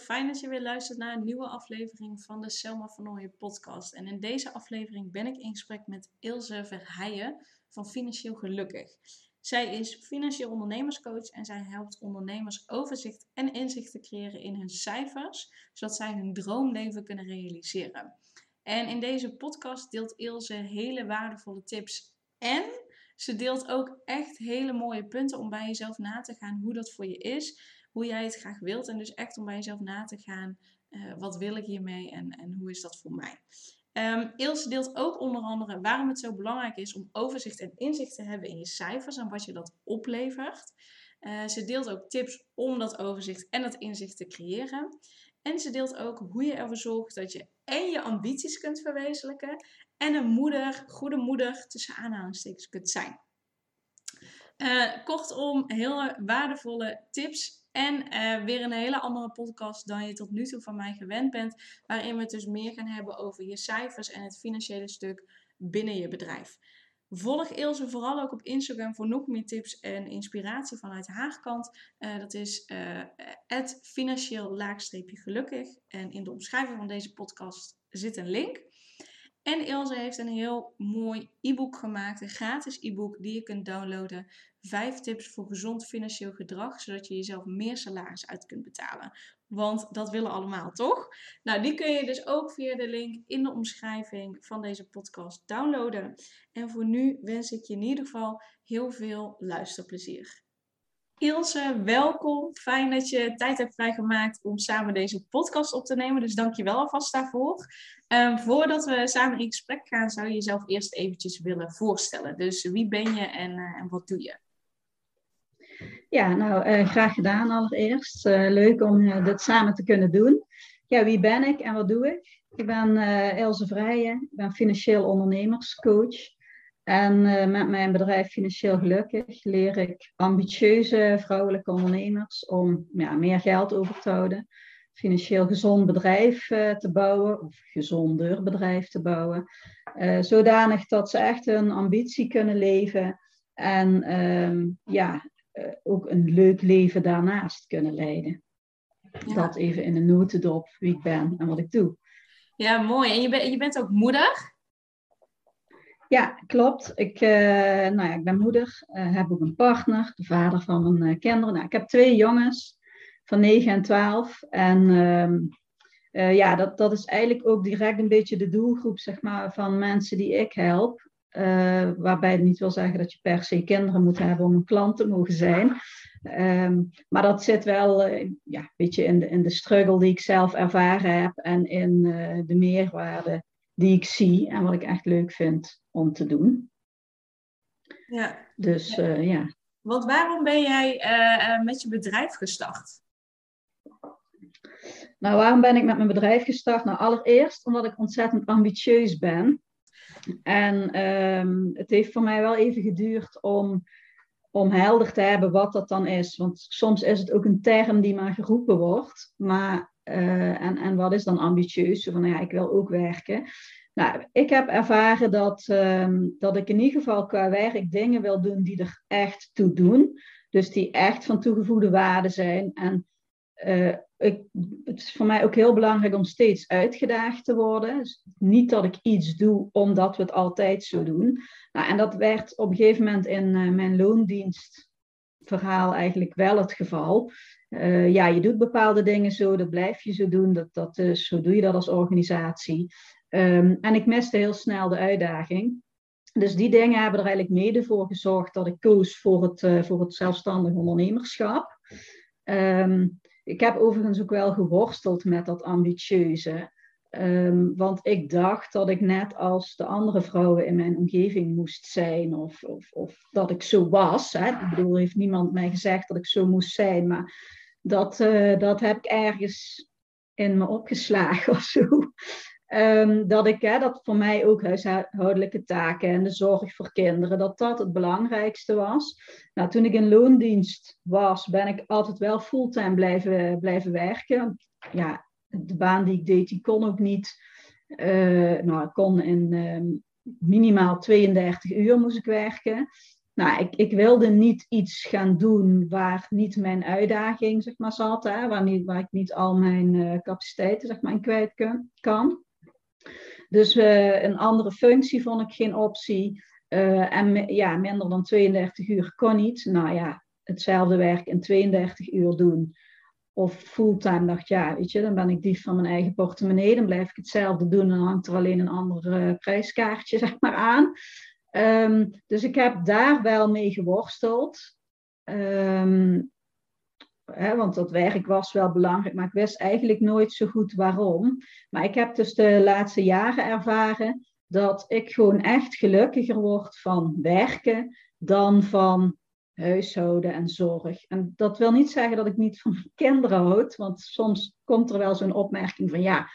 Fijn dat je weer luistert naar een nieuwe aflevering van de Selma van Ooyen podcast. En in deze aflevering ben ik in gesprek met Ilse Verheijen van Financieel Gelukkig. Zij is financieel ondernemerscoach en zij helpt ondernemers overzicht en inzicht te creëren in hun cijfers, zodat zij hun droomleven kunnen realiseren. En in deze podcast deelt Ilse hele waardevolle tips en ze deelt ook echt hele mooie punten om bij jezelf na te gaan hoe dat voor je is hoe jij het graag wilt. En dus echt om bij jezelf na te gaan, uh, wat wil ik hiermee en, en hoe is dat voor mij. Um, Ilse deelt ook onder andere waarom het zo belangrijk is om overzicht en inzicht te hebben in je cijfers en wat je dat oplevert. Uh, ze deelt ook tips om dat overzicht en dat inzicht te creëren. En ze deelt ook hoe je ervoor zorgt dat je en je ambities kunt verwezenlijken en een moeder, goede moeder tussen aanhalingstekens kunt zijn. Uh, kortom, heel waardevolle tips en uh, weer een hele andere podcast dan je tot nu toe van mij gewend bent. Waarin we het dus meer gaan hebben over je cijfers en het financiële stuk binnen je bedrijf. Volg Ilse vooral ook op Instagram voor nog meer tips en inspiratie vanuit haar kant. Uh, dat is uh, financieel laagstreepje gelukkig. En in de omschrijving van deze podcast zit een link. En Ilse heeft een heel mooi e-book gemaakt, een gratis e-book die je kunt downloaden. Vijf tips voor gezond financieel gedrag, zodat je jezelf meer salaris uit kunt betalen. Want dat willen allemaal, toch? Nou, die kun je dus ook via de link in de omschrijving van deze podcast downloaden. En voor nu wens ik je in ieder geval heel veel luisterplezier. Ilse, welkom. Fijn dat je tijd hebt vrijgemaakt om samen deze podcast op te nemen. Dus dank je wel alvast daarvoor. Um, voordat we samen in gesprek gaan, zou je jezelf eerst eventjes willen voorstellen. Dus wie ben je en, uh, en wat doe je? Ja, nou, uh, graag gedaan allereerst. Uh, leuk om dit samen te kunnen doen. Ja, wie ben ik en wat doe ik? Ik ben Ilse Vrijen, ik ben financieel ondernemerscoach. En uh, met mijn bedrijf Financieel Gelukkig leer ik ambitieuze vrouwelijke ondernemers om ja, meer geld over te houden, financieel gezond bedrijf uh, te bouwen of gezonder bedrijf te bouwen, uh, zodanig dat ze echt hun ambitie kunnen leven en um, ja, ook een leuk leven daarnaast kunnen leiden. Ja. Dat even in een notendop wie ik ben en wat ik doe. Ja, mooi. En je, ben, je bent ook moeder? Ja, klopt. Ik, uh, nou ja, ik ben moeder, uh, heb ook een partner, de vader van mijn uh, kinderen. Nou, ik heb twee jongens van 9 en 12. En ehm, ja, dat, dat is eigenlijk ook direct een beetje de doelgroep zeg maar, van mensen die ik help. waarbij het niet wil zeggen dat je per se kinderen moet hebben om een klant te mogen zijn. Um, maar dat zit wel ja, een beetje in de, in de struggle die ik zelf ervaren heb en in de meerwaarde die ik zie en wat ik echt leuk vind om te doen. Ja. Dus uh, ja. Want waarom ben jij uh, met je bedrijf gestart? Nou, waarom ben ik met mijn bedrijf gestart? Nou, allereerst omdat ik ontzettend ambitieus ben. En um, het heeft voor mij wel even geduurd om, om helder te hebben wat dat dan is. Want soms is het ook een term die maar geroepen wordt. Maar uh, en, en wat is dan ambitieus? Van, ja, ik wil ook werken. Nou, ik heb ervaren dat, um, dat ik in ieder geval qua werk dingen wil doen die er echt toe doen. Dus die echt van toegevoegde waarde zijn. En uh, ik, het is voor mij ook heel belangrijk om steeds uitgedaagd te worden. Dus niet dat ik iets doe omdat we het altijd zo doen. Nou, en dat werd op een gegeven moment in uh, mijn loondienstverhaal eigenlijk wel het geval. Uh, ja, je doet bepaalde dingen zo, dat blijf je zo doen, dat, dat is, zo doe je dat als organisatie. Um, en ik miste heel snel de uitdaging. Dus die dingen hebben er eigenlijk mede voor gezorgd dat ik koos voor het, uh, voor het zelfstandig ondernemerschap. Um, ik heb overigens ook wel geworsteld met dat ambitieuze. Um, want ik dacht dat ik net als de andere vrouwen in mijn omgeving moest zijn, of, of, of dat ik zo was. Hè. Ik bedoel, heeft niemand mij gezegd dat ik zo moest zijn, maar dat, uh, dat heb ik ergens in me opgeslagen of zo. Ehm, dat ik, hè, dat voor mij ook huishoudelijke taken en de zorg voor kinderen, dat dat het belangrijkste was. Nou, toen ik in loondienst was, ben ik altijd wel fulltime blijven, blijven werken. Ja, de baan die ik deed, die kon ook niet. Uh, nou, ik kon in ehm, minimaal 32 uur moest ik werken. Nou, ik, ik wilde niet iets gaan doen waar niet mijn uitdaging zeg maar, zat, hè, waar, niet, waar ik niet al mijn uh, capaciteiten zeg maar, in kwijt kan. Dus uh, een andere functie vond ik geen optie. En ja, minder dan 32 uur kon niet. Nou ja, hetzelfde werk in 32 uur doen. Of fulltime dacht, ja, weet je, dan ben ik dief van mijn eigen portemonnee. Dan blijf ik hetzelfde doen en hangt er alleen een ander uh, prijskaartje zeg maar, aan. Um, dus ik heb daar wel mee geworsteld. Um, hè, want dat werk was wel belangrijk, maar ik wist eigenlijk nooit zo goed waarom. Maar ik heb dus de laatste jaren ervaren dat ik gewoon echt gelukkiger word van werken dan van huishouden en zorg. En dat wil niet zeggen dat ik niet van kinderen houd, want soms komt er wel zo'n opmerking van ja,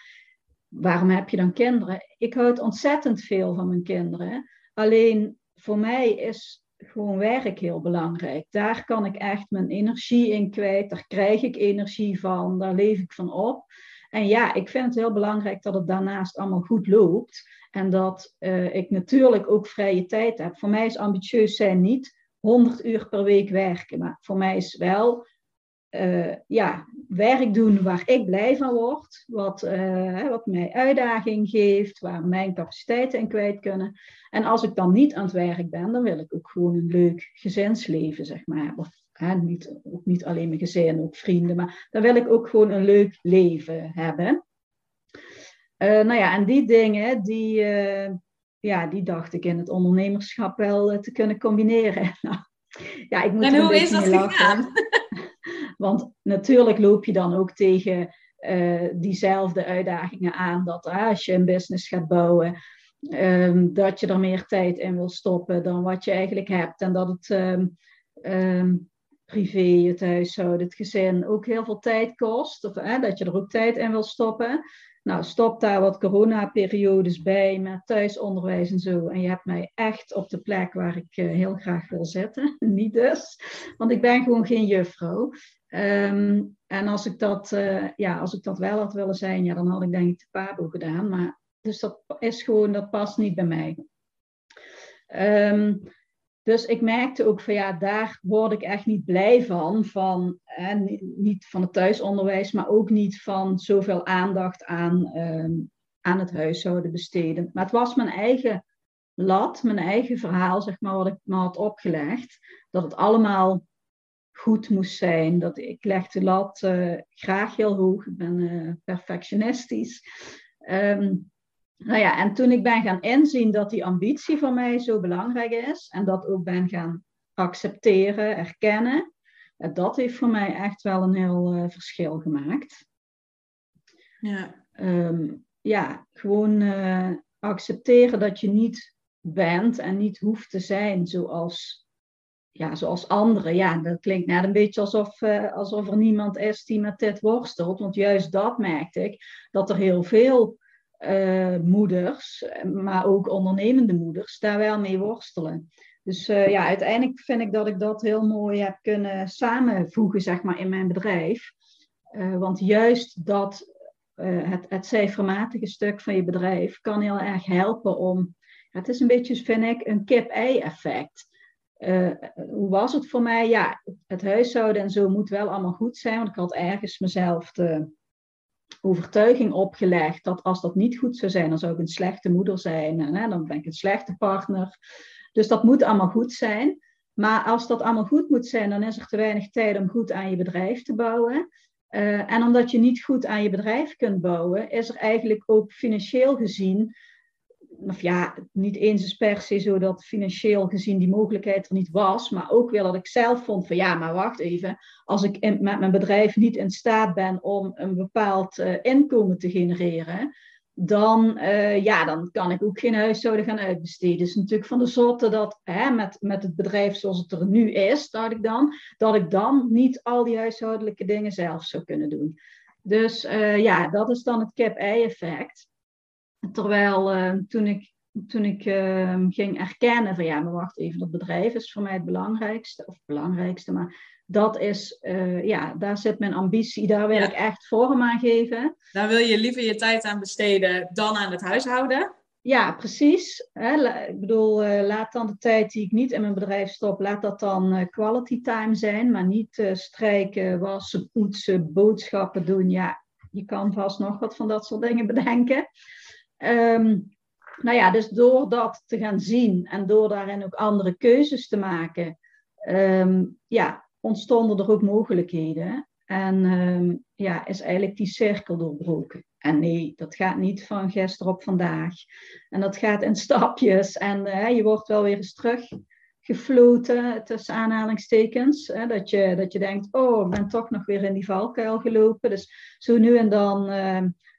waarom heb je dan kinderen? Ik houd ontzettend veel van mijn kinderen. Alleen voor mij is gewoon werk heel belangrijk. Daar kan ik echt mijn energie in kwijt. Daar krijg ik energie van. Daar leef ik van op. En ja, ik vind het heel belangrijk dat het daarnaast allemaal goed loopt. En dat uh, ik natuurlijk ook vrije tijd heb. Voor mij is ambitieus zijn niet 100 uur per week werken. Maar voor mij is wel uh, ja, werk doen waar ik blij van word, wat, uh, wat mij uitdaging geeft, waar mijn capaciteiten in kwijt kunnen. En als ik dan niet aan het werk ben, dan wil ik ook gewoon een leuk gezinsleven, zeg maar. Of, niet, ook niet alleen mijn gezin, ook vrienden, maar dan wil ik ook gewoon een leuk leven hebben. Uh, nou ja, en die dingen, die, ja, die dacht ik in het ondernemerschap wel te kunnen combineren. Nou, ja, ik moet en hoe is dat gegaan? Want natuurlijk loop je dan ook tegen uh, diezelfde uitdagingen aan. Dat uh, als je een business gaat bouwen, um, dat je er meer tijd in wil stoppen dan wat je eigenlijk hebt. En dat het um, um, privé, het huishouden, het gezin ook heel veel tijd kost. Of uh, dat je er ook tijd in wil stoppen. Nou, stop daar wat coronaperiodes bij met thuisonderwijs en zo. En je hebt mij echt op de plek waar ik uh, heel graag wil zitten. Niet dus, want ik ben gewoon geen juffrouw. Um, en als ik, dat, uh, ja, als ik dat wel had willen zijn, ja, dan had ik denk ik de PABO gedaan. Maar, dus dat is gewoon, dat past niet bij mij. Um, dus ik merkte ook van ja, daar word ik echt niet blij van. van hè, niet van het thuisonderwijs, maar ook niet van zoveel aandacht aan, um, aan het huishouden besteden. Maar het was mijn eigen lat, mijn eigen verhaal, zeg maar, wat ik me had opgelegd. Dat het allemaal goed moest zijn. Dat ik leg de lat uh, graag heel hoog. Ik ben uh, perfectionistisch. Um, nou ja, en toen ik ben gaan inzien dat die ambitie voor mij zo belangrijk is en dat ook ben gaan accepteren, erkennen, eh, dat heeft voor mij echt wel een heel uh, verschil gemaakt. Ja, um, ja gewoon uh, accepteren dat je niet bent en niet hoeft te zijn zoals, ja, zoals anderen. Ja, dat klinkt net een beetje alsof, uh, alsof er niemand is die met dit worstelt. Want juist dat merkte ik, dat er heel veel uh, moeders, maar ook ondernemende moeders, daar wel mee worstelen. Dus uh, ja, uiteindelijk vind ik dat ik dat heel mooi heb kunnen samenvoegen, zeg maar, in mijn bedrijf. Uh, want juist dat, het, het cijfermatige stuk van je bedrijf kan heel erg helpen om, het is een beetje, vind ik, een kip-ei-effect. hoe was het voor mij? Ja, het huishouden en zo moet wel allemaal goed zijn, want ik had ergens mezelf te, overtuiging opgelegd dat als dat niet goed zou zijn, dan zou ik een slechte moeder zijn en hè, dan ben ik een slechte partner. Dus dat moet allemaal goed zijn. Maar als dat allemaal goed moet zijn, dan is er te weinig tijd om goed aan je bedrijf te bouwen. Uh, en omdat je niet goed aan je bedrijf kunt bouwen, is er eigenlijk ook financieel gezien of ja, niet eens per se zo dat financieel gezien die mogelijkheid er niet was, maar ook wel dat ik zelf vond van ja, maar wacht even, als ik met mijn bedrijf niet in staat ben om een bepaald uh, inkomen te genereren, dan, uh, ja, dan kan ik ook geen huishouden gaan uitbesteden. Is natuurlijk van de zotte dat hè, met, met het bedrijf zoals het er nu is, dacht ik dan, dat ik dan niet al die huishoudelijke dingen zelf zou kunnen doen. Dus ja, dat is dan het cap-ei-effect. Terwijl toen ik toen ik ehm, ging erkennen van ja, maar wacht even, dat bedrijf is voor mij het belangrijkste, of het belangrijkste, maar dat is, uh, ja, daar zit mijn ambitie, daar wil ik echt vorm aan geven. Daar wil je liever je tijd aan besteden dan aan het huishouden. Ja, precies. Hè, ik bedoel, uh, laat dan de tijd die ik niet in mijn bedrijf stop, laat dat dan quality time zijn, maar niet strijken, wassen, poetsen, boodschappen doen. Ja, je kan vast nog wat van dat soort dingen bedenken. Um, nou ja, dus door dat te gaan zien en door daarin ook andere keuzes te maken, um, ja, ontstonden er ook mogelijkheden. En um, ja, is eigenlijk die cirkel doorbroken. En nee, dat gaat niet van gisteren op vandaag. En dat gaat in stapjes. En uh, je wordt wel weer eens teruggefloten, tussen aanhalingstekens. Dat, je, dat je denkt, oh, ik ben toch nog weer in die valkuil gelopen. Dus zo nu en dan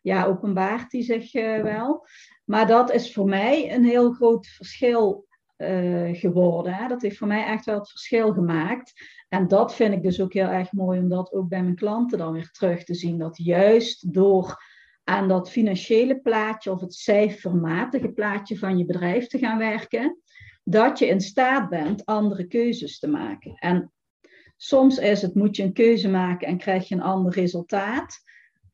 ja, openbaart die zich uh, wel. Maar dat is voor mij een heel groot verschil uh, geworden. Hè? Dat heeft voor mij echt wel het verschil gemaakt. En dat vind ik dus ook heel erg mooi om dat ook bij mijn klanten dan weer terug te zien. Dat juist door aan dat financiële plaatje of het cijfermatige plaatje van je bedrijf te gaan werken, dat je in staat bent andere keuzes te maken. En soms is het, moet je een keuze maken en krijg je een ander resultaat.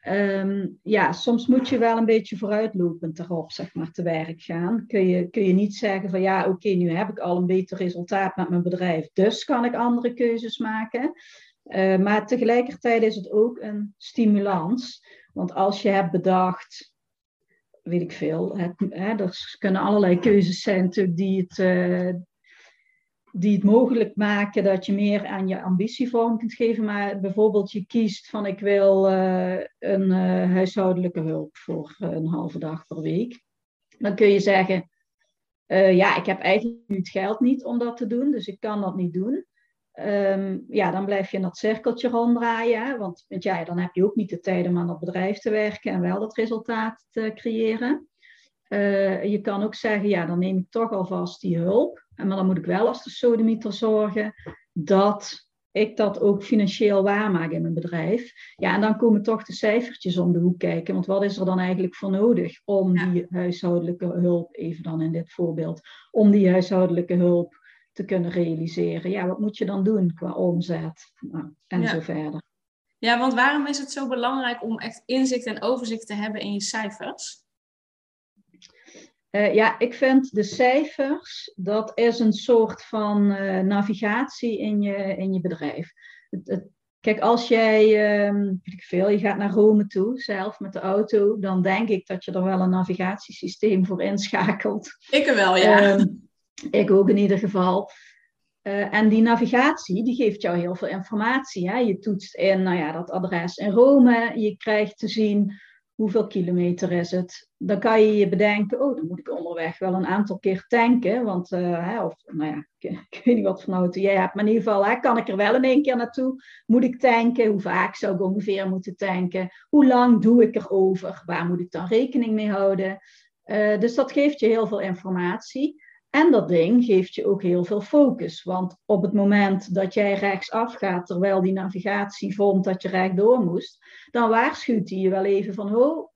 Ehm, ja, soms moet je wel een beetje vooruitlopend erop, zeg maar, te werk gaan. Kun je, kun je niet zeggen van ja, oké, nu heb ik al een beter resultaat met mijn bedrijf, dus kan ik andere keuzes maken. Uh, maar tegelijkertijd is het ook een stimulans. Want als je hebt bedacht, weet ik veel, hè, er kunnen allerlei keuzes zijn die het, uh, die het mogelijk maken dat je meer aan je ambitie vorm kunt geven. Maar bijvoorbeeld je kiest van ik wil uh, een uh, huishoudelijke hulp voor een halve dag per week. Dan kun je zeggen, ja, ik heb eigenlijk nu het geld niet om dat te doen, dus ik kan dat niet doen. Um, ja, dan blijf je in dat cirkeltje ronddraaien. Want, want ja, dan heb je ook niet de tijd om aan dat bedrijf te werken en wel dat resultaat te creëren. je kan ook zeggen, ja, dan neem ik toch alvast die hulp. Maar dan moet ik wel als de sodemieter zorgen dat ik dat ook financieel waarmaak in mijn bedrijf. Ja, en dan komen toch de cijfertjes om de hoek kijken. Want wat is er dan eigenlijk voor nodig om die huishoudelijke hulp, even dan in dit voorbeeld, om die huishoudelijke hulp te kunnen realiseren? Ja, wat moet je dan doen qua omzet? Nou, en zo verder. Ja, want waarom is het zo belangrijk om echt inzicht en overzicht te hebben in je cijfers? Uh, ja, ik vind de cijfers, dat is een soort van uh, navigatie in je, in je bedrijf. Het, het, kijk, als jij, uh, weet ik veel, je gaat naar Rome toe, zelf met de auto, dan denk ik dat je er wel een navigatiesysteem voor inschakelt. Ik er wel, ja. Uh, ik ook in ieder geval. Uh, en die navigatie, die geeft jou heel veel informatie. Hè? Je toetst in, nou ja, dat adres in Rome. Je krijgt te zien hoeveel kilometer is het? Dan kan je je bedenken, oh, dan moet ik onderweg wel een aantal keer tanken. Want, hè, of nou ja, ik, weet niet wat voor auto jij hebt, maar in ieder geval, hè, kan ik er wel in één keer naartoe? Moet ik tanken? Hoe vaak zou ik ongeveer moeten tanken? Hoe lang doe ik erover? Waar moet ik dan rekening mee houden? Uh, dus dat geeft je heel veel informatie. En dat ding geeft je ook heel veel focus. Want op het moment dat jij rechtsaf gaat, terwijl die navigatie vond dat je rechtdoor moest, dan waarschuwt hij je wel even van, oh,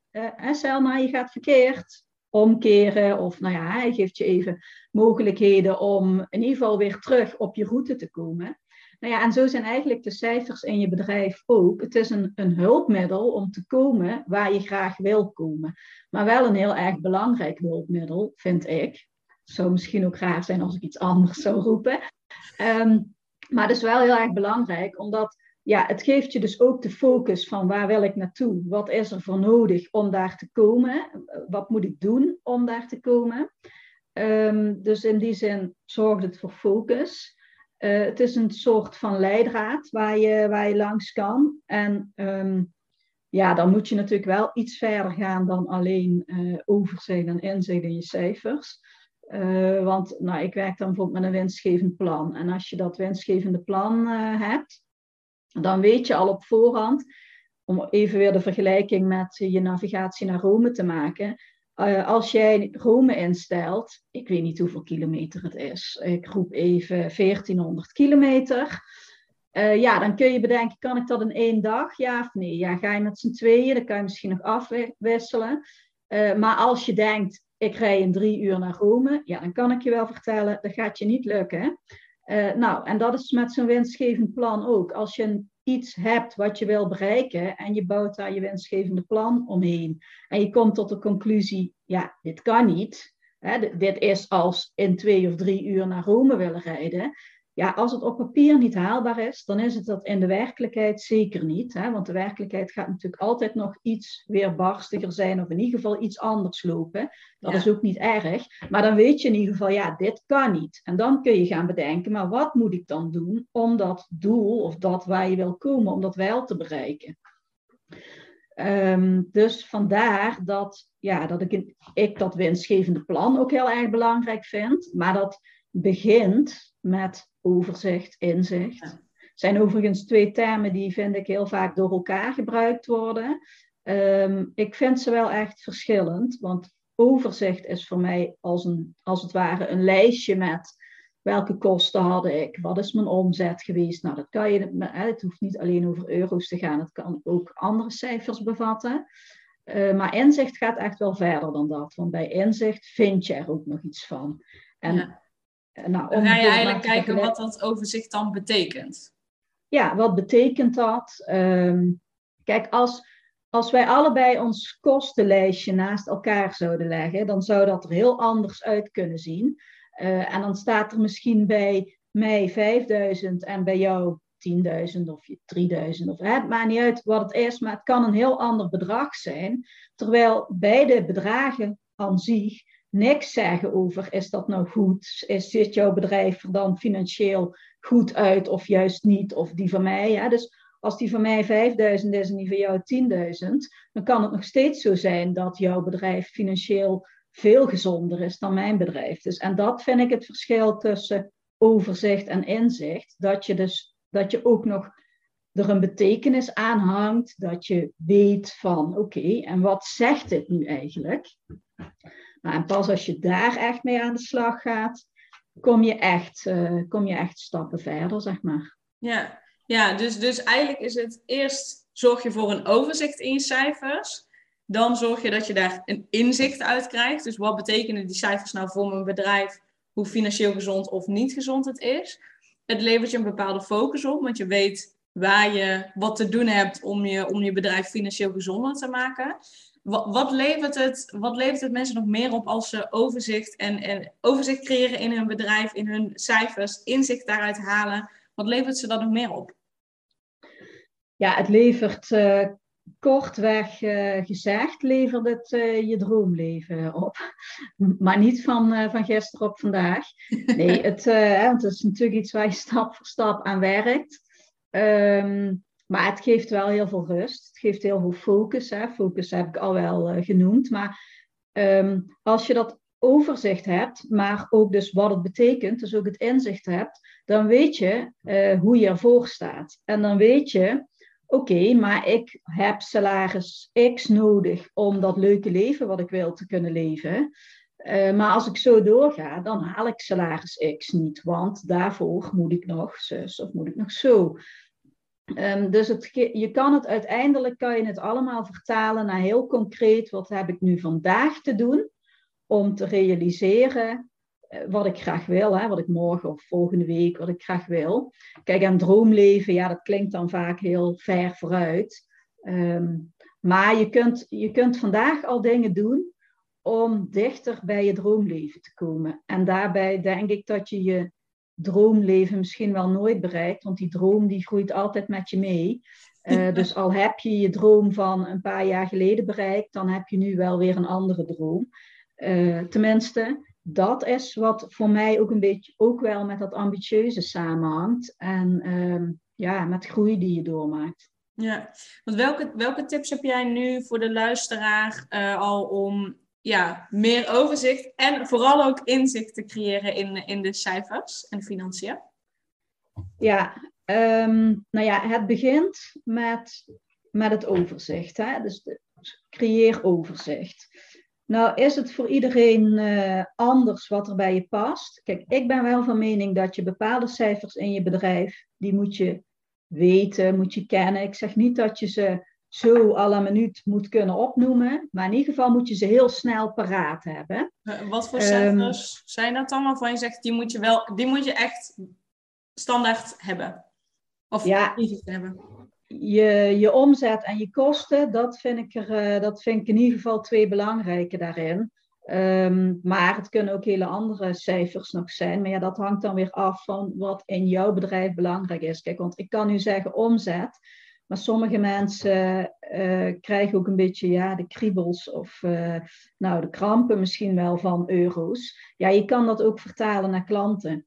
Selma, je gaat verkeerd. Omkeren of nou ja, hij geeft je even mogelijkheden om in ieder geval weer terug op je route te komen. Nou ja, en zo zijn eigenlijk de cijfers in je bedrijf ook. Het is een, een hulpmiddel om te komen waar je graag wil komen. Maar wel een heel erg belangrijk hulpmiddel, vind ik zou misschien ook raar zijn als ik iets anders zou roepen. Um, maar het is wel heel erg belangrijk, omdat ja, het geeft je dus ook de focus van waar wil ik naartoe? Wat is er voor nodig om daar te komen? Wat moet ik doen om daar te komen? Um, dus in die zin zorgt het voor focus. Uh, het is een soort van leidraad waar je, waar je langs kan. En um, ja, dan moet je natuurlijk wel iets verder gaan dan alleen uh, overzicht en inzicht in je cijfers. Uh, want nou, ik werk dan bijvoorbeeld met een winstgevend plan. En als je dat winstgevende plan uh, hebt, dan weet je al op voorhand, om even weer de vergelijking met je navigatie naar Rome te maken. Uh, als jij Rome instelt, ik weet niet hoeveel kilometer het is, ik roep even 1400 kilometer. Ja, dan kun je bedenken, kan ik dat in één dag? Ja of nee? Ja, ga je met z'n tweeën, dan kan je misschien nog afwisselen. Maar als je denkt, ik rij in drie uur naar Rome, ja, dan kan ik je wel vertellen, dat gaat je niet lukken. Uh, nou, en dat is met zo'n winstgevend plan ook. Als je iets hebt wat je wil bereiken en je bouwt daar je winstgevende plan omheen en je komt tot de conclusie, ja, dit kan niet. Hè, dit is als in twee of drie uur naar Rome willen rijden ja, als het op papier niet haalbaar is, dan is het dat in de werkelijkheid zeker niet. Hè? Want de werkelijkheid gaat natuurlijk altijd nog iets weerbarstiger zijn, of in ieder geval iets anders lopen. Dat is ook niet erg. Maar dan weet je in ieder geval, ja, dit kan niet. En dan kun je gaan bedenken, maar wat moet ik dan doen om dat doel of dat waar je wil komen, om dat wel te bereiken? Um, dus vandaar dat, ja, dat ik, ik dat winstgevende plan ook heel erg belangrijk vind. Maar dat begint met overzicht, inzicht. zijn overigens twee termen die vind ik heel vaak door elkaar gebruikt worden. Ehm, ik vind ze wel echt verschillend, want overzicht is voor mij als, een, als het ware een lijstje met welke kosten had ik, wat is mijn omzet geweest. Nou, dat kan je, het hoeft niet alleen over euro's te gaan, het kan ook andere cijfers bevatten. Uh, maar inzicht gaat echt wel verder dan dat, want bij inzicht vind je er ook nog iets van. En nou, dan ga je eigenlijk kijken wat dat overzicht dan betekent. Ja, wat betekent dat? Ehm, kijk, als, als wij allebei ons kostenlijstje naast elkaar zouden leggen, dan zou dat er heel anders uit kunnen zien. Uh, en dan staat er misschien bij mij 5000 en bij jou 10.000 of 3000 of het maakt niet uit wat het is, maar het kan een heel ander bedrag zijn. Terwijl beide bedragen aan zich niks zeggen over is dat nou goed? Is, ziet jouw bedrijf er dan financieel goed uit of juist niet? Of die van mij. Ja? Dus als die van mij 5000 is en die van jou 10.000, dan kan het nog steeds zo zijn dat jouw bedrijf financieel veel gezonder is dan mijn bedrijf. Dus, en dat vind ik het verschil tussen overzicht en inzicht. Dat je dus dat je ook nog er een betekenis aan hangt, dat je weet van oké, en wat zegt dit nu eigenlijk? Nou, en pas als je daar echt mee aan de slag gaat, kom je echt, uh, kom je echt stappen verder, zeg maar. Ja, ja dus, dus eigenlijk is het eerst zorg je voor een overzicht in je cijfers. Dan zorg je dat je daar een inzicht uit krijgt. Dus wat betekenen die cijfers nou voor mijn bedrijf? Hoe financieel gezond of niet gezond het is. Het levert je een bepaalde focus op, want je weet waar je wat te doen hebt om je, om je bedrijf financieel gezonder te maken. Wat, wat, levert het, wat levert het mensen nog meer op als ze overzicht en, en overzicht creëren in hun bedrijf, in hun cijfers, inzicht daaruit halen? Wat levert ze dan nog meer op? Ja, het levert uh, kortweg uh, gezegd, levert het uh, je droomleven op. Maar niet van, van gisteren op vandaag. Nee, het, het is natuurlijk iets waar je stap voor stap aan werkt. Um, maar het geeft wel heel veel rust. Het geeft heel veel focus. Hè. Focus heb ik al wel uh, genoemd. Maar um, als je dat overzicht hebt, maar ook dus wat het betekent, dus ook het inzicht hebt, dan weet je uh, hoe je ervoor staat. En dan weet je, oké, maar ik heb salaris X nodig om dat leuke leven wat ik wil te kunnen leven. Uh, maar als ik zo doorga, dan haal ik salaris X niet, want daarvoor moet ik nog zus of moet ik nog zo. Um, dus het, je kan het uiteindelijk kan je het allemaal vertalen naar heel concreet. Wat heb ik nu vandaag te doen om te realiseren uh, wat ik graag wil, hè, wat ik morgen of volgende week, wat ik graag wil. Kijk, aan droomleven, ja, dat klinkt dan vaak heel ver vooruit. Um, maar je kunt, je kunt vandaag al dingen doen om dichter bij je droomleven te komen. En daarbij denk ik dat je je droomleven misschien wel nooit bereikt, want die droom die groeit altijd met je mee. Uh, dus al heb je je droom van een paar jaar geleden bereikt, dan heb je nu wel weer een andere droom. Uh, tenminste, dat is wat voor mij ook een beetje ook wel met dat ambitieuze samenhangt. En uh, ja, met groei die je doormaakt. Ja, want welke, welke tips heb jij nu voor de luisteraar uh, al om ja, meer overzicht en vooral ook inzicht te creëren in, in de cijfers en financiën? Ja, um, nou ja, het begint met, met het overzicht. Hè? Dus creëer overzicht. Nou is het voor iedereen uh, anders wat er bij je past. Kijk, ik ben wel van mening dat je bepaalde cijfers in je bedrijf, die moet je weten, moet je kennen. Ik zeg niet dat je ze zo à la minuut moet kunnen opnoemen. Maar in ieder geval moet je ze heel snel paraat hebben. Eh, wat voor cijfers um, zijn dat dan waarvan je zegt, die moet je, wel, die moet je echt standaard hebben? Of ja, hebben? Je, je omzet en je kosten, dat vind, ik er, uh, dat vind ik in ieder geval twee belangrijke daarin. Um, maar het kunnen ook hele andere cijfers nog zijn. Maar ja, dat hangt dan weer af van wat in jouw bedrijf belangrijk is. Kijk, want ik kan nu zeggen omzet. Maar sommige mensen uh, krijgen ook een beetje ja, de kriebels of uh, nou, de krampen misschien wel van euro's. Ja, je kan dat ook vertalen naar klanten.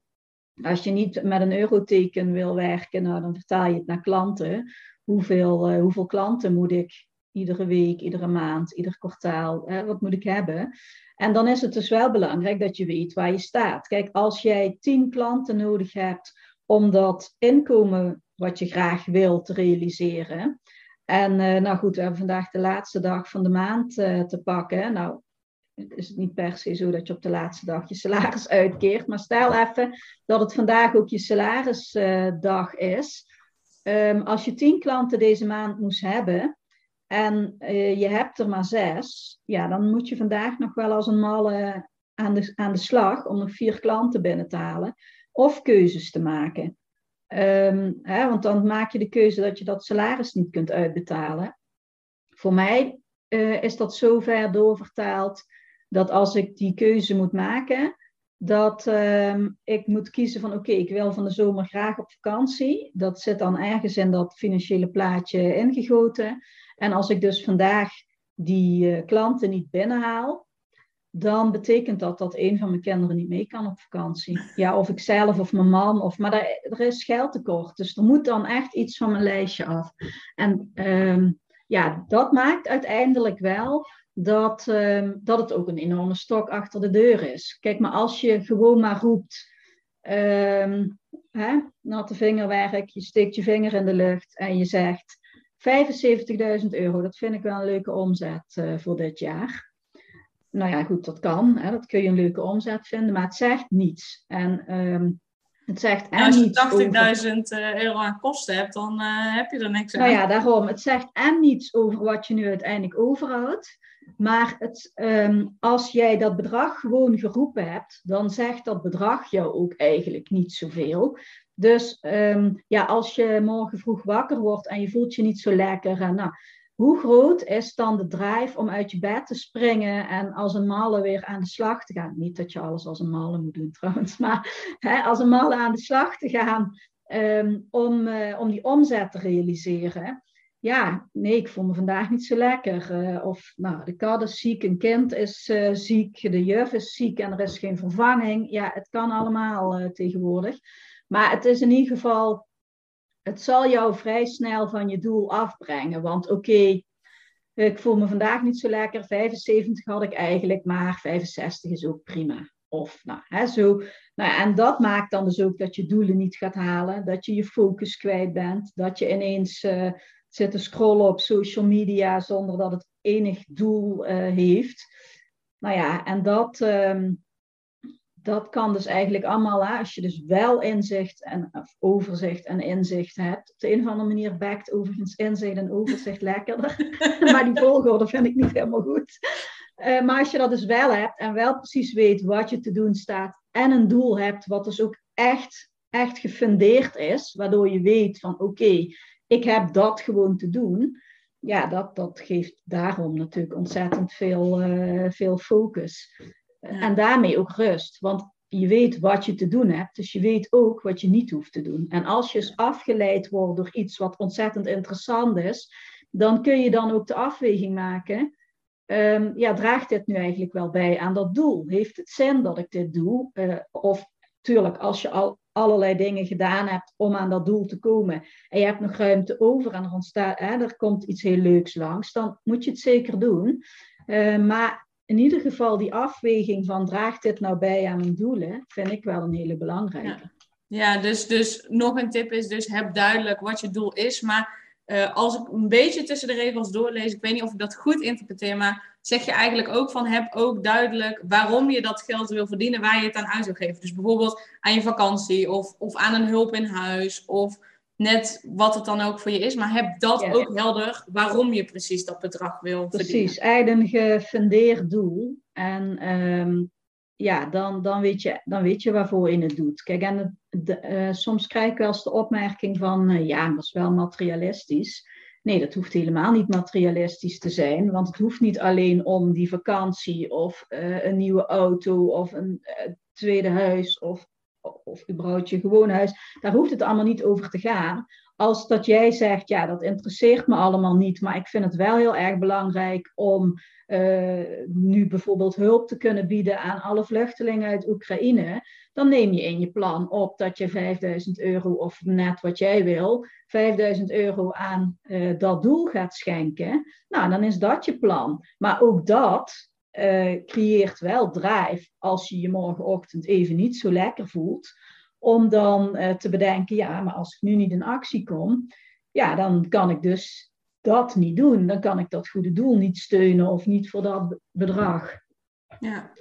Als je niet met een euroteken wil werken, nou, dan vertaal je het naar klanten. Hoeveel, hoeveel klanten moet ik iedere week, iedere maand, ieder kwartaal, hè, wat moet ik hebben? En dan is het dus wel belangrijk dat je weet waar je staat. Kijk, als jij tien klanten nodig hebt om dat inkomen wat je graag wilt realiseren. En uh, nou goed, we hebben vandaag de laatste dag van de maand uh, te pakken. Nou, is het niet per se zo dat je op de laatste dag je salaris uitkeert. Maar stel even dat het vandaag ook je salarisdag is. Um, als je tien klanten deze maand moest hebben en je hebt er maar zes, ja, dan moet je vandaag nog wel als een malle aan de, aan de slag om nog vier klanten binnen te halen of keuzes te maken. Um, hè, want dan maak je de keuze dat je dat salaris niet kunt uitbetalen. Voor mij uh, is dat zo ver doorvertaald dat als ik die keuze moet maken, dat um, ik moet kiezen van oké, ik wil van de zomer graag op vakantie. Dat zit dan ergens in dat financiële plaatje ingegoten. En als ik dus vandaag die uh, klanten niet binnenhaal, dan betekent dat dat een van mijn kinderen niet mee kan op vakantie. Ja, of ik zelf of mijn man. Of, maar er, er is geldtekort. Dus er moet dan echt iets van mijn lijstje af. En um, ja, dat maakt uiteindelijk wel dat, um, dat het ook een enorme stok achter de deur is. Kijk, maar als je gewoon maar roept. Um, hè, natte vingerwerk, je steekt je vinger in de lucht en je zegt 75.000 euro, dat vind ik wel een leuke omzet uh, voor dit jaar nou ja, goed, dat kan. Hè, dat kun je een leuke omzet vinden, maar het zegt niets. En um, het zegt en als je 80.000 uh, euro aan kosten hebt, dan uh, heb je er niks aan. Nou ja, daarom. Het zegt en niets over wat je nu uiteindelijk overhoudt. Maar het, um, als jij dat bedrag gewoon geroepen hebt, dan zegt dat bedrag jou ook eigenlijk niet zoveel. Dus um, ja, als je morgen vroeg wakker wordt en je voelt je niet zo lekker, en nou, hoe groot is dan de drive om uit je bed te springen en als een malle weer aan de slag te gaan? Niet dat je alles als een malle moet doen trouwens, maar hè, als een malle aan de slag te gaan um, om, uh, om die omzet te realiseren. Ja, nee, ik voel me vandaag niet zo lekker. Uh, of nou, de kat is ziek, een kind is uh, ziek, de juf is ziek en er is geen vervanging. Ja, het kan allemaal tegenwoordig. Maar het is in ieder geval het zal jou vrij snel van je doel afbrengen. Want oké, ik voel me vandaag niet zo lekker. 75 had ik eigenlijk, maar 65 is ook prima. Of nou, hè, zo. Nou, en dat maakt dan dus ook dat je doelen niet gaat halen, dat je je focus kwijt bent, dat je ineens uh, zit te scrollen op social media zonder dat het enig doel uh, heeft. Nou ja, en dat, um, dat kan dus eigenlijk allemaal, hè, als je dus wel inzicht en overzicht en inzicht hebt. Op de een of andere manier bekt overigens inzicht en overzicht lekkerder. maar die volgorde vind ik niet helemaal goed. Uh, maar als je dat dus wel hebt en wel precies weet wat je te doen staat en een doel hebt wat dus ook echt, echt gefundeerd is, waardoor je weet van oké, ik heb dat gewoon te doen. Ja, dat, dat geeft daarom natuurlijk ontzettend veel, uh, veel focus. En daarmee ook rust. Want je weet wat je te doen hebt, dus je weet ook wat je niet hoeft te doen. En als je eens afgeleid wordt door iets wat ontzettend interessant is, dan kun je dan ook de afweging maken. Um, ja, draagt dit nu eigenlijk wel bij aan dat doel? Heeft het zin dat ik dit doe? Uh, of tuurlijk, als je al allerlei dingen gedaan hebt om aan dat doel te komen en je hebt nog ruimte over en er, ontstaat, hè, er komt iets heel leuks langs, dan moet je het zeker doen. Uh, maar in ieder geval die afweging van draagt dit nou bij aan mijn doelen, vind ik wel een hele belangrijke. Ja, dus, dus nog een tip is dus heb duidelijk wat je doel is. Maar uh, als ik een beetje tussen de regels doorlees, ik weet niet of ik dat goed interpreteer, maar zeg je eigenlijk ook van heb ook duidelijk waarom je dat geld wil verdienen, waar je het aan uit wil geven. Dus bijvoorbeeld aan je vakantie of, of aan een hulp in huis of net wat het dan ook voor je is, maar heb dat ook helder waarom je precies dat bedrag wil precies, verdienen. Precies, eigenlijk een gefundeerd doel. En ehm, ja, dan, dan, weet je, dan weet je waarvoor je het doet. Kijk, en de, uh, soms krijg ik wel eens de opmerking van, uh, ja, dat is wel materialistisch. Nee, dat hoeft helemaal niet materialistisch te zijn, want het hoeft niet alleen om die vakantie of uh, een nieuwe auto of een tweede huis of, of je gewoon huis. Daar hoeft het allemaal niet over te gaan. Als dat jij zegt, ja, dat interesseert me allemaal niet, maar ik vind het wel heel erg belangrijk om uh, nu bijvoorbeeld hulp te kunnen bieden aan alle vluchtelingen uit Oekraïne, dan neem je in je plan op dat je 5000 euro of net wat jij wil, 5000 euro aan uh, dat doel gaat schenken. Nou, dan is dat je plan. Maar ook dat uh, creëert wel drive als je je morgenochtend even niet zo lekker voelt. Om dan te bedenken, ja, maar als ik nu niet in actie kom, ja, dan kan ik dus dat niet doen, dan kan ik dat goede doel niet steunen of niet voor dat bedrag. Ja,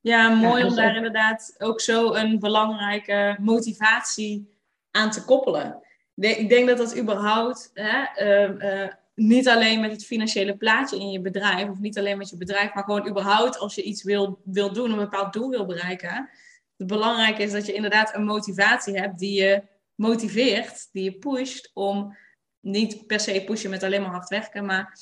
ja mooi om dus daar inderdaad ook zo een belangrijke motivatie aan te koppelen. Ik denk dat dat überhaupt hè, ehm, eh, niet alleen met het financiële plaatje in je bedrijf, of niet alleen met je bedrijf, maar gewoon überhaupt als je iets wil, wil doen, een bepaald doel wil bereiken. Het belangrijke is dat je inderdaad een motivatie hebt die je motiveert, die je pusht om niet per se pushen met alleen maar hard werken, maar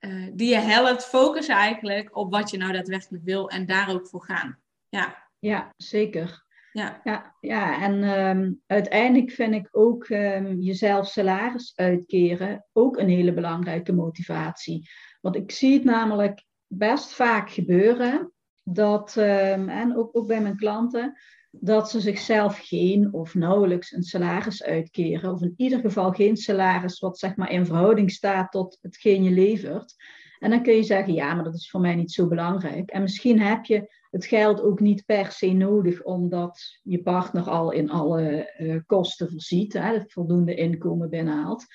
uh, die je helpt focussen eigenlijk op wat je nou daadwerkelijk wil en daar ook voor gaan. Ja, ja zeker. Ja, ja, ja. en um, uiteindelijk vind ik ook um, jezelf salaris uitkeren ook een hele belangrijke motivatie. Want ik zie het namelijk best vaak gebeuren dat, um, en ook, ook bij mijn klanten, dat ze zichzelf geen of nauwelijks een salaris uitkeren, of in ieder geval geen salaris wat zeg maar in verhouding staat tot hetgeen je levert. En dan kun je zeggen, ja, maar dat is voor mij niet zo belangrijk. En misschien heb je het geld ook niet per se nodig, omdat je partner al in alle uh, kosten voorziet, hè, het voldoende inkomen binnenhaalt.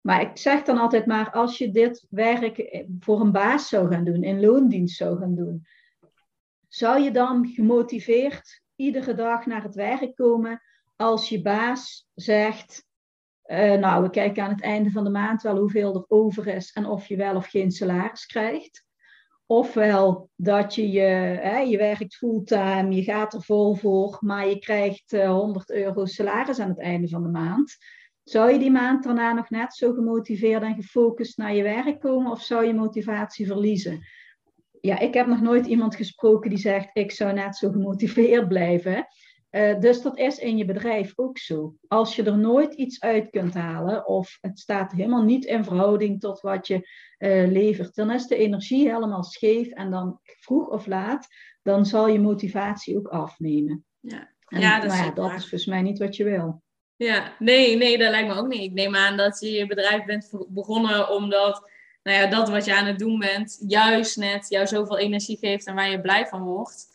Maar ik zeg dan altijd maar, als je dit werk voor een baas zou gaan doen, in loondienst zou gaan doen, zou je dan gemotiveerd iedere dag naar het werk komen als je baas zegt, uh, nou, we kijken aan het einde van de maand wel hoeveel er over is en of je wel of geen salaris krijgt. Ofwel dat je, je, hè, je werkt fulltime, je gaat er vol voor, maar je krijgt uh, 100 euro salaris aan het einde van de maand. Zou je die maand daarna nog net zo gemotiveerd en gefocust naar je werk komen of zou je motivatie verliezen? ja, ik heb nog nooit iemand gesproken die zegt, ik zou net zo gemotiveerd blijven. Uh, dus dat is in je bedrijf ook zo. Als je er nooit iets uit kunt halen of het staat helemaal niet in verhouding tot wat je uh, levert, dan is de energie helemaal scheef en dan vroeg of laat, dan zal je motivatie ook afnemen. Ja, en, ja, dat, is, dat is volgens mij niet wat je wil. Ja, nee, nee, dat lijkt me ook niet. Ik neem aan dat je je bedrijf bent begonnen omdat nou ja, dat wat je aan het doen bent, juist net jou zoveel energie geeft en waar je blij van wordt,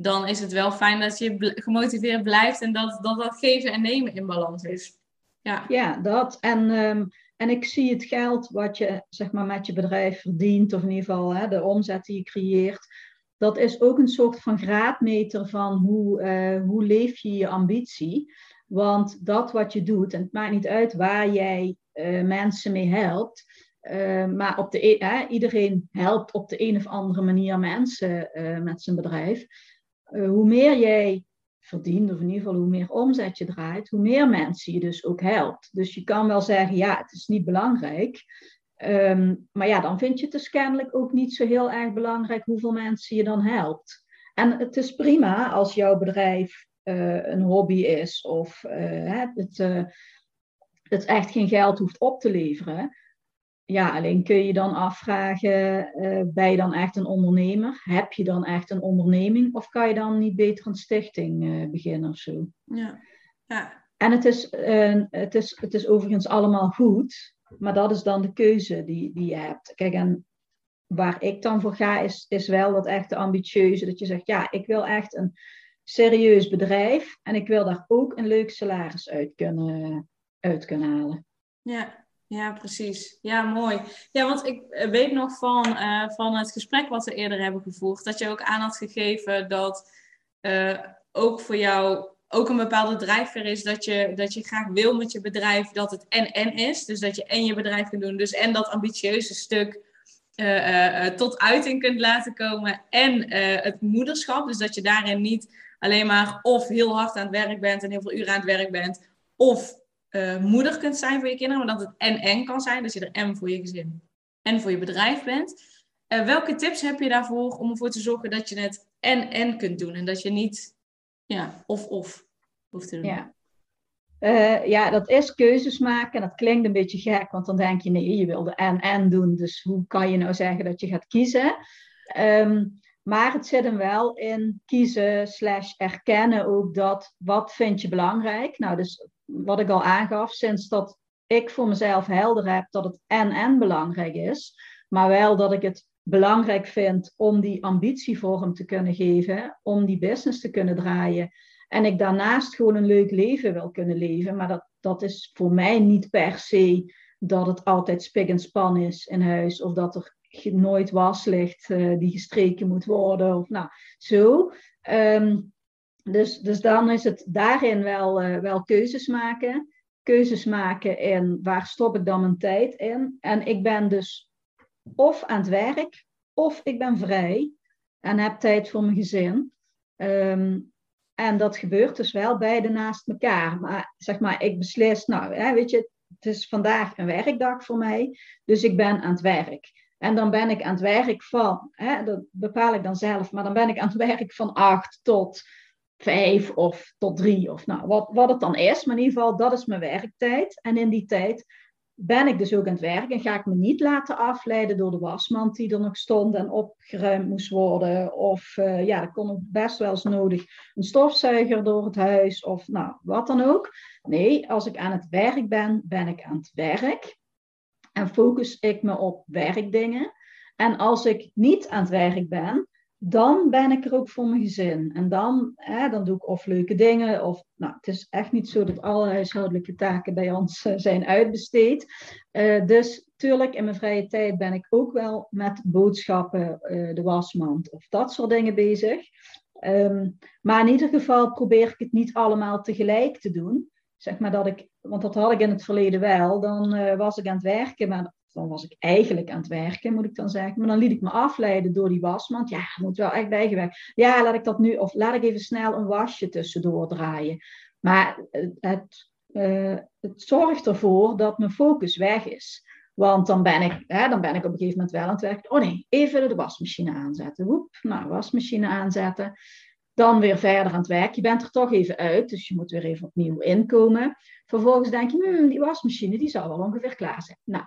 dan is het wel fijn dat je gemotiveerd blijft en dat, dat geven en nemen in balans is. Ja, ja dat. En, um, en ik zie het geld wat je zeg maar, met je bedrijf verdient, of in ieder geval hè, de omzet die je creëert, dat is ook een soort van graadmeter van hoe, uh, hoe leef je je ambitie. Want dat wat je doet, en het maakt niet uit waar jij uh, mensen mee helpt, uh, maar op de, uh, iedereen helpt op de een of andere manier mensen met zijn bedrijf. Hoe meer jij verdient, of in ieder geval hoe meer omzet je draait, hoe meer mensen je dus ook helpt. Dus je kan wel zeggen, ja, het is niet belangrijk. Um, maar ja, dan vind je het dus kennelijk ook niet zo heel erg belangrijk hoeveel mensen je dan helpt. En het is prima als jouw bedrijf een hobby is of het, het echt geen geld hoeft op te leveren ja, alleen kun je dan afvragen, uh, ben je dan echt een ondernemer? Heb je dan echt een onderneming? Of kan je dan niet beter een stichting uh, beginnen of zo? Ja. ja. En het is, uh, het, is, het is overigens allemaal goed, maar dat is dan de keuze die, die je hebt. Kijk, en waar ik dan voor ga, is, is wel dat echt de ambitieuze, dat je zegt, ja, ik wil echt een serieus bedrijf en ik wil daar ook een leuk salaris uit kunnen, uit kunnen halen. Ja, ja, precies. Ja, mooi. Ja, want ik eh, weet nog van, uh, van het gesprek wat we eerder hebben gevoerd, dat je ook aan had gegeven dat uh, ook voor jou ook een bepaalde drijfveer is dat je, dat je graag wil met je bedrijf dat het en-en is. Dus dat je en je bedrijf kunt doen, dus en dat ambitieuze stuk tot uiting kunt laten komen. En het moederschap, dus dat je daarin niet alleen maar of heel hard aan het werk bent en heel veel uren aan het werk bent, of moeder kunt zijn voor je kinderen, maar dat het en-en kan zijn. Dat je er en voor je gezin en voor je bedrijf bent. welke tips heb je daarvoor om ervoor te zorgen dat je het en-en kunt doen en dat je niet ja, of-of hoeft te doen. Ja. Uh, ja, dat is keuzes maken. Dat klinkt een beetje gek, want dan denk je, nee, je wilde en-en doen. Dus hoe kan je nou zeggen dat je gaat kiezen? Um, maar het zit hem wel in kiezen slash erkennen ook dat, wat vind je belangrijk? Nou, dus wat ik al aangaf, sinds dat ik voor mezelf helder heb dat het en-en belangrijk is, maar wel dat ik het belangrijk vind om die ambitie vorm te kunnen geven, om die business te kunnen draaien. En ik daarnaast gewoon een leuk leven wil kunnen leven. Maar dat, dat is voor mij niet per se dat het altijd spik en span is in huis. Of dat er nooit was ligt uh, die gestreken moet worden. Of nou, zo. Ehm, dus, dus dan is het daarin wel, uh, wel keuzes maken. Keuzes maken in waar stop ik dan mijn tijd in. En ik ben dus of aan het werk, of ik ben vrij en heb tijd voor mijn gezin. Um, en dat gebeurt dus wel beide naast elkaar. Maar zeg maar, ik beslis, nou, hè, weet je, het is vandaag een werkdag voor mij, dus ik ben aan het werk. En dan ben ik aan het werk van, hè, dat bepaal ik dan zelf, maar dan ben ik aan het werk van acht tot vijf of tot drie of nou, wat, wat het dan is. Maar in ieder geval, dat is mijn werktijd. En in die tijd ben ik dus ook aan het werk en ga ik me niet laten afleiden door de wasmand die er nog stond en opgeruimd moest worden. Of uh, ja, er kon ook best wel eens nodig een stofzuiger door het huis of nou, wat dan ook. Nee, als ik aan het werk ben, ben ik aan het werk en focus ik me op werkdingen. En als ik niet aan het werk ben, dan ben ik er ook voor mijn gezin. En dan, hè, dan doe ik of leuke dingen, of nou, het is echt niet zo dat alle huishoudelijke taken bij ons uh, zijn uitbesteed. Uh, dus tuurlijk, in mijn vrije tijd ben ik ook wel met boodschappen, uh, de wasmand of dat soort dingen bezig. Um, maar in ieder geval probeer ik het niet allemaal tegelijk te doen. Zeg maar dat ik, want dat had ik in het verleden wel. Dan was ik aan het werken, maar dan was ik eigenlijk aan het werken, moet ik dan zeggen. Maar dan liet ik me afleiden door die wasmand. Ja, moet wel echt bijgewerkt. Ja, laat ik dat nu, of laat ik even snel een wasje tussendoor draaien. Maar het, uh, het zorgt ervoor dat mijn focus weg is. Want dan ben, ik, hè, dan ben ik op een gegeven moment wel aan het werk. Oh nee, even de wasmachine aanzetten. Woep, nou, wasmachine aanzetten. Dan weer verder aan het werk. Je bent er toch even uit, dus je moet weer even opnieuw inkomen. Vervolgens denk je, hmm, die wasmachine die zal wel ongeveer klaar zijn. Nou,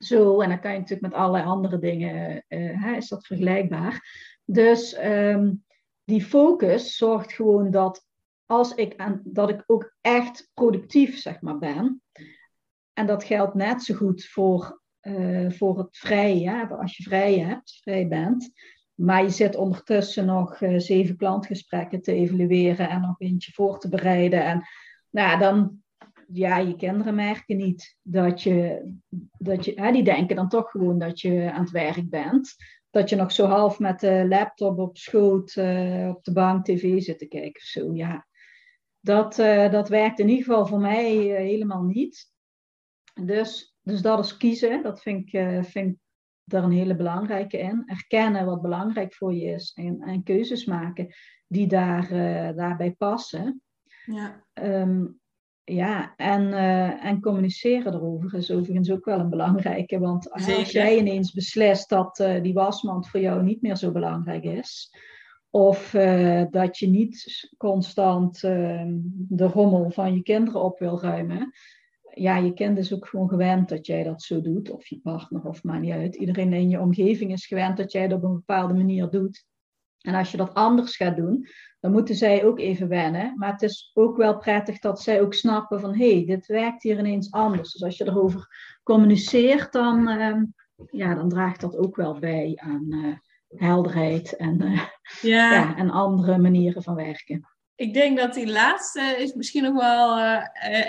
zo. En dan kan je natuurlijk met allerlei andere dingen, uh, is dat vergelijkbaar. Dus um, die focus zorgt gewoon dat als ik aan, dat ik ook echt productief zeg maar, ben. En dat geldt net zo goed voor, uh, voor het vrije, als je vrij hebt, vrij bent. Maar je zit ondertussen nog uh, zeven klantgesprekken te evalueren en nog eentje voor te bereiden. En nou, dan, ja, je kinderen merken niet dat je, dat je hè, die denken dan toch gewoon dat je aan het werk bent. Dat je nog zo half met de laptop op schoot uh, op de bank tv zit te kijken of zo. Ja, dat, uh, dat werkt in ieder geval voor mij uh, helemaal niet. Dus, dus dat is kiezen, dat vind ik, vind ik daar een hele belangrijke in. Erkennen wat belangrijk voor je is en, en keuzes maken die daar, daarbij passen. Ja. Um, ja, en, uh, en communiceren erover is overigens ook wel een belangrijke. Want als jij ineens beslist dat uh, die wasmand voor jou niet meer zo belangrijk is, of uh, dat je niet constant ehm, de rommel van je kinderen op wil ruimen, ja, je kind is ook gewoon gewend dat jij dat zo doet, of je partner, of maakt niet uit. Iedereen in je omgeving is gewend dat jij dat op een bepaalde manier doet. En als je dat anders gaat doen, dan moeten zij ook even wennen. Maar het is ook wel prettig dat zij ook snappen van hé, hey, dit werkt hier ineens anders. Dus als je erover communiceert, dan, uh, ja, dan draagt dat ook wel bij aan uh, helderheid en, uh, ja. ja. en andere manieren van werken. Ik denk dat die laatste is misschien nog wel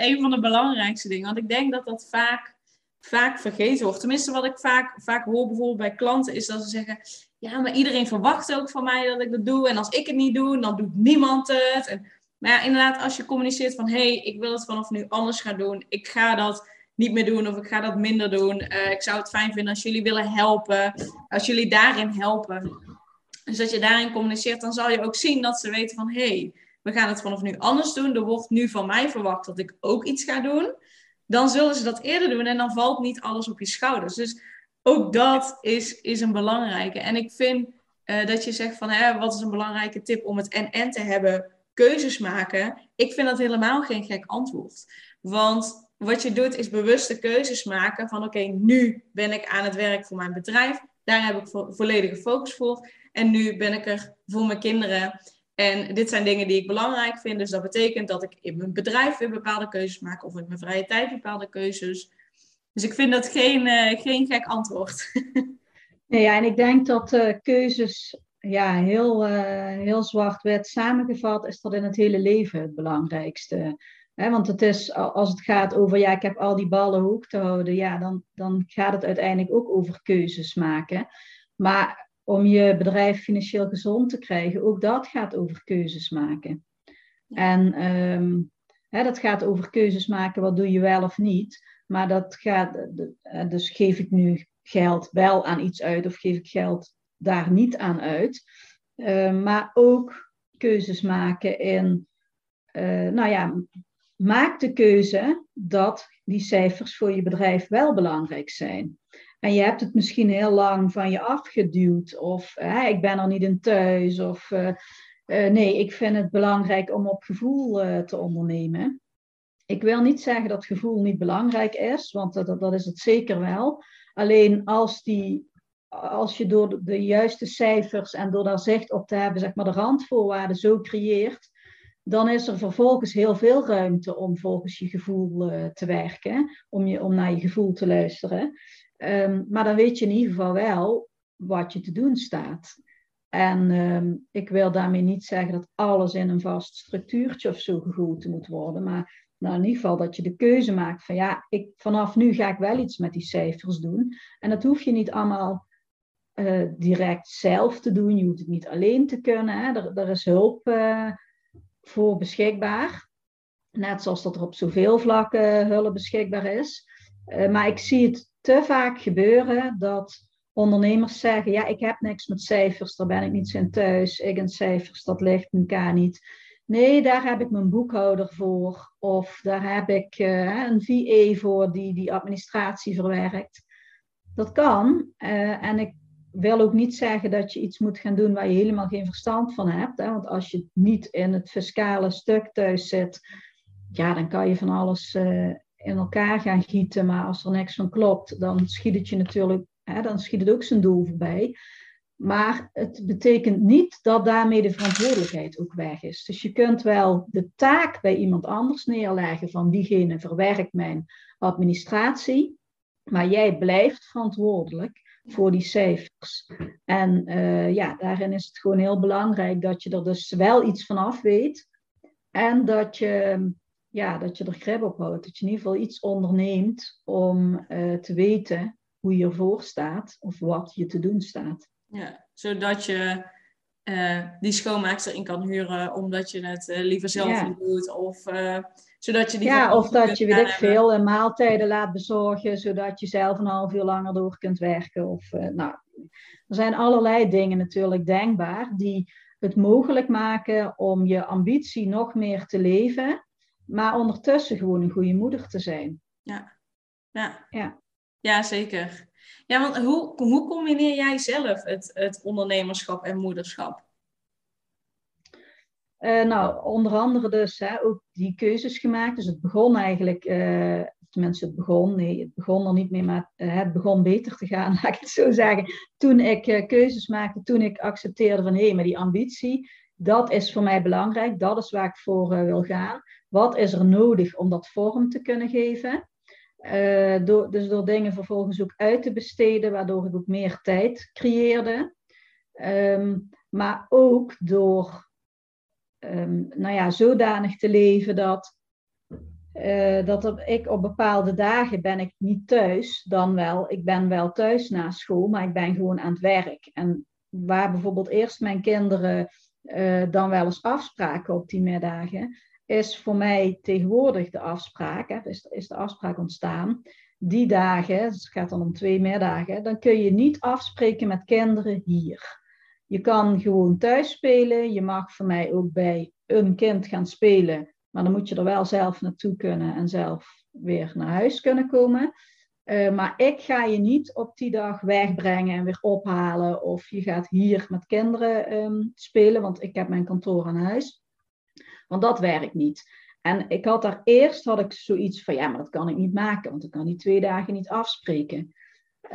een van de belangrijkste dingen. Want ik denk dat dat vaak, vaak vergeten wordt. Tenminste, wat ik vaak, vaak hoor bijvoorbeeld bij klanten, is dat ze zeggen: ja, maar iedereen verwacht ook van mij dat ik dat doe. En als ik het niet doe, dan doet niemand het. En Maar ja, inderdaad, als je communiceert van hé, hey, ik wil het vanaf nu anders gaan doen. Ik ga dat niet meer doen of ik ga dat minder doen. Uh, ik zou het fijn vinden als jullie willen helpen. Als jullie daarin helpen. Dus dat je daarin communiceert, dan zal je ook zien dat ze weten van hé, hey, we gaan het vanaf nu anders doen. Er wordt nu van mij verwacht dat ik ook iets ga doen. Dan zullen ze dat eerder doen en dan valt niet alles op je schouders. Dus ook dat is, is een belangrijke. En ik vind uh, dat je zegt van hè, wat is een belangrijke tip om het en-en te hebben, keuzes maken. Ik vind dat helemaal geen gek antwoord. Want wat je doet is bewuste keuzes maken van oké, nu ben ik aan het werk voor mijn bedrijf. Daar heb ik vo volledige focus voor. En nu ben ik er voor mijn kinderen. En dit zijn dingen die ik belangrijk vind. Dus dat betekent dat ik in mijn bedrijf weer bepaalde keuzes maak. Of in mijn vrije tijd bepaalde keuzes. Dus ik vind dat geen, uh, geen gek antwoord. nee, ja, en ik denk dat uh, keuzes ja, heel, uh, heel zwart-wit samengevat is dat in het hele leven het belangrijkste. He, want het is, als het gaat over, ja, ik heb al die ballen hoog te houden, ja, dan, dan gaat het uiteindelijk ook over keuzes maken. Maar om je bedrijf financieel gezond te krijgen, ook dat gaat over keuzes maken. En um, dat gaat over keuzes maken, wat doe je wel of niet. Maar dat gaat, dus geef ik nu geld wel aan iets uit of geef ik geld daar niet aan uit. Uh, maar ook keuzes maken in, uh, nou ja, maak de keuze dat die cijfers voor je bedrijf wel belangrijk zijn. En je hebt het misschien heel lang van je afgeduwd, of ik ben er niet in thuis, of nee, ik vind het belangrijk om op gevoel te ondernemen. Ik wil niet zeggen dat gevoel niet belangrijk is, want dat, dat is het zeker wel. Alleen als die als je door de juiste cijfers en door daar zicht op te hebben, zeg maar, de randvoorwaarden zo creëert, dan is er vervolgens heel veel ruimte om volgens je gevoel uh, te werken, om, je, om naar je gevoel te luisteren. Um, maar dan weet je in ieder geval wel wat je te doen staat. En um, ik wil daarmee niet zeggen dat alles in een vast structuurtje of zo gegoten moet worden, maar nou, in ieder geval dat je de keuze maakt van ja, ik, vanaf nu ga ik wel iets met die cijfers doen. En dat hoef je niet allemaal uh, direct zelf te doen. Je hoeft het niet alleen te kunnen. Hè. Er, er is hulp uh, voor beschikbaar. Net zoals dat er op zoveel vlakken hulp beschikbaar is. Maar ik zie het te vaak gebeuren dat ondernemers zeggen: Ja, ik heb niks met cijfers, daar ben ik niet in thuis. Ik en cijfers, dat ligt elkaar niet. Nee, daar heb ik mijn boekhouder voor. Of daar heb ik een VE voor die die administratie verwerkt. Dat kan. en ik wil ook niet zeggen dat je iets moet gaan doen waar je helemaal geen verstand van hebt. Hè? Want als je niet in het fiscale stuk thuis zit, ja, dan kan je van alles uh, in elkaar gaan gieten. Maar als er niks van klopt, dan schiet het je natuurlijk, hè, dan schiet het ook zijn doel voorbij. Maar het betekent niet dat daarmee de verantwoordelijkheid ook weg is. Dus je kunt wel de taak bij iemand anders neerleggen van diegene verwerkt mijn administratie, maar jij blijft verantwoordelijk voor die cijfers. En uh, ja, daarin is het gewoon heel belangrijk dat je er dus wel iets van af weet. En dat je, ja, dat je er grip op houdt. Dat je in ieder geval iets onderneemt om uh, te weten hoe je ervoor staat of wat je te doen staat. Ja, zodat je uh, die schoonmaakster in kan huren omdat je het liever zelf ja. niet doet. Of zodat je die ja, of dat je, weet ik veel, eh, maaltijden laat bezorgen, zodat je zelf een half uur langer door kunt werken. Of, nou, er zijn allerlei dingen natuurlijk denkbaar die het mogelijk maken om je ambitie nog meer te leven, maar ondertussen gewoon een goede moeder te zijn. Ja, ja. ja. ja zeker. Ja, want hoe, hoe combineer jij zelf het, het ondernemerschap en moederschap? Uh, nou, onder andere dus hè, ook die keuzes gemaakt. Dus het begon eigenlijk, uh, het begon, nee, het begon er niet meer, maar uh, het begon beter te gaan, laat ik het zo zeggen. Toen ik keuzes maakte, toen ik accepteerde van hé, hey, maar die ambitie, dat is voor mij belangrijk, dat is waar ik voor wil gaan. Wat is er nodig om dat vorm te kunnen geven? Door, dus door dingen vervolgens ook uit te besteden, waardoor ik ook meer tijd creëerde. Um, maar ook door um, nou ja, zodanig te leven dat, uh, dat ik op bepaalde dagen ben ik niet thuis, dan wel, ik ben wel thuis na school, maar ik ben gewoon aan het werk. En waar bijvoorbeeld eerst mijn kinderen uh, dan wel eens afspraken op die middagen, is voor mij tegenwoordig de afspraak, hè, is, is de afspraak ontstaan. Die dagen, dus het gaat dan om twee middagen, dan kun je niet afspreken met kinderen hier. Je kan gewoon thuis spelen. Je mag voor mij ook bij een kind gaan spelen. Maar dan moet je er wel zelf naartoe kunnen en zelf weer naar huis kunnen komen. Uh, maar ik ga je niet op die dag wegbrengen en weer ophalen. Of je gaat hier met kinderen um, spelen, want ik heb mijn kantoor aan huis. Want dat werkt niet. En ik had daar eerst had ik zoiets van, ja, maar dat kan ik niet maken, want ik kan die twee dagen niet afspreken.